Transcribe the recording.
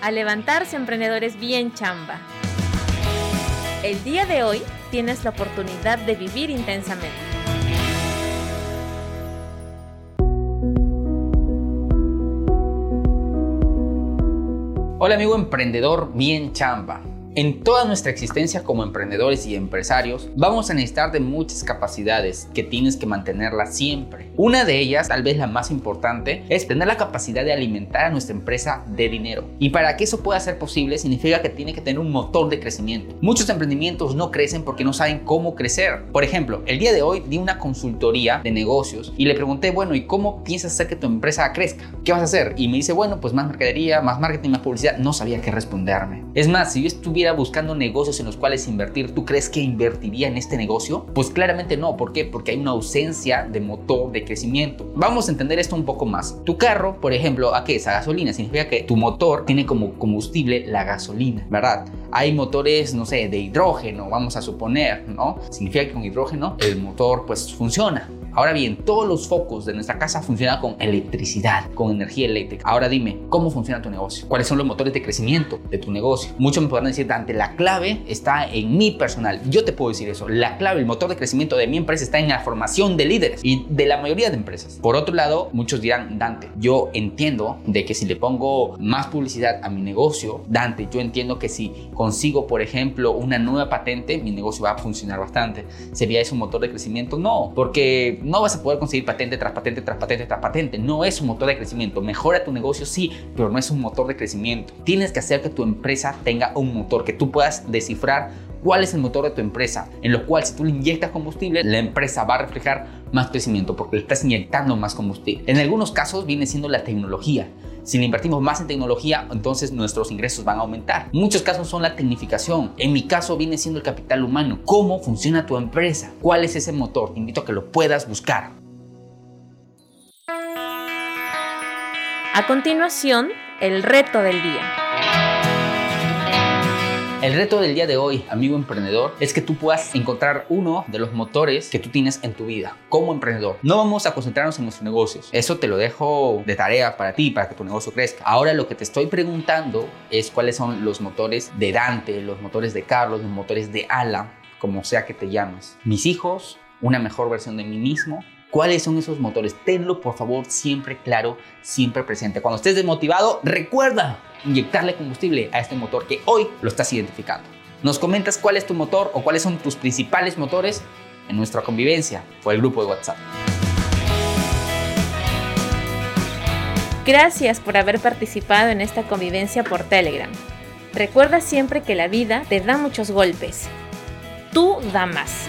a levantarse emprendedores bien chamba. El día de hoy tienes la oportunidad de vivir intensamente. Hola amigo emprendedor bien chamba. En toda nuestra existencia como emprendedores y empresarios, vamos a necesitar de muchas capacidades que tienes que mantenerlas siempre. Una de ellas, tal vez la más importante, es tener la capacidad de alimentar a nuestra empresa de dinero. Y para que eso pueda ser posible, significa que tiene que tener un motor de crecimiento. Muchos emprendimientos no crecen porque no saben cómo crecer. Por ejemplo, el día de hoy di una consultoría de negocios y le pregunté, bueno, ¿y cómo piensas hacer que tu empresa crezca? ¿Qué vas a hacer? Y me dice, bueno, pues más mercadería, más marketing, más publicidad. No sabía qué responderme. Es más, si yo estuviera buscando negocios en los cuales invertir, ¿tú crees que invertiría en este negocio? Pues claramente no. ¿Por qué? Porque hay una ausencia de motor de crecimiento. Vamos a entender esto un poco más. Tu carro, por ejemplo, ¿a qué es? A gasolina. Significa que tu motor tiene como combustible la gasolina, ¿verdad? Hay motores, no sé, de hidrógeno, vamos a suponer, ¿no? Significa que con hidrógeno el motor pues funciona. Ahora bien, todos los focos de nuestra casa funcionan con electricidad, con energía eléctrica. Ahora dime, ¿cómo funciona tu negocio? ¿Cuáles son los motores de crecimiento de tu negocio? Muchos me podrán decir, Dante, la clave está en mi personal. Yo te puedo decir eso. La clave, el motor de crecimiento de mi empresa está en la formación de líderes y de la mayoría de empresas. Por otro lado, muchos dirán, Dante, yo entiendo de que si le pongo más publicidad a mi negocio, Dante, yo entiendo que si consigo, por ejemplo, una nueva patente, mi negocio va a funcionar bastante. ¿Sería eso un motor de crecimiento? No, no vas a poder conseguir patente tras patente tras patente tras patente. No es un motor de crecimiento. Mejora tu negocio, sí, pero no es un motor de crecimiento. Tienes que hacer que tu empresa tenga un motor, que tú puedas descifrar cuál es el motor de tu empresa, en lo cual si tú le inyectas combustible, la empresa va a reflejar más crecimiento porque le estás inyectando más combustible. En algunos casos viene siendo la tecnología. Si le invertimos más en tecnología, entonces nuestros ingresos van a aumentar. Muchos casos son la tecnificación. En mi caso viene siendo el capital humano. ¿Cómo funciona tu empresa? ¿Cuál es ese motor? Te invito a que lo puedas buscar. A continuación, el reto del día. El reto del día de hoy, amigo emprendedor, es que tú puedas encontrar uno de los motores que tú tienes en tu vida como emprendedor. No vamos a concentrarnos en nuestros negocios. Eso te lo dejo de tarea para ti, para que tu negocio crezca. Ahora lo que te estoy preguntando es cuáles son los motores de Dante, los motores de Carlos, los motores de Ala, como sea que te llames. Mis hijos, una mejor versión de mí mismo, ¿Cuáles son esos motores? Tenlo por favor siempre claro, siempre presente. Cuando estés desmotivado, recuerda inyectarle combustible a este motor que hoy lo estás identificando. Nos comentas cuál es tu motor o cuáles son tus principales motores en nuestra convivencia o el grupo de WhatsApp. Gracias por haber participado en esta convivencia por Telegram. Recuerda siempre que la vida te da muchos golpes. Tú da más.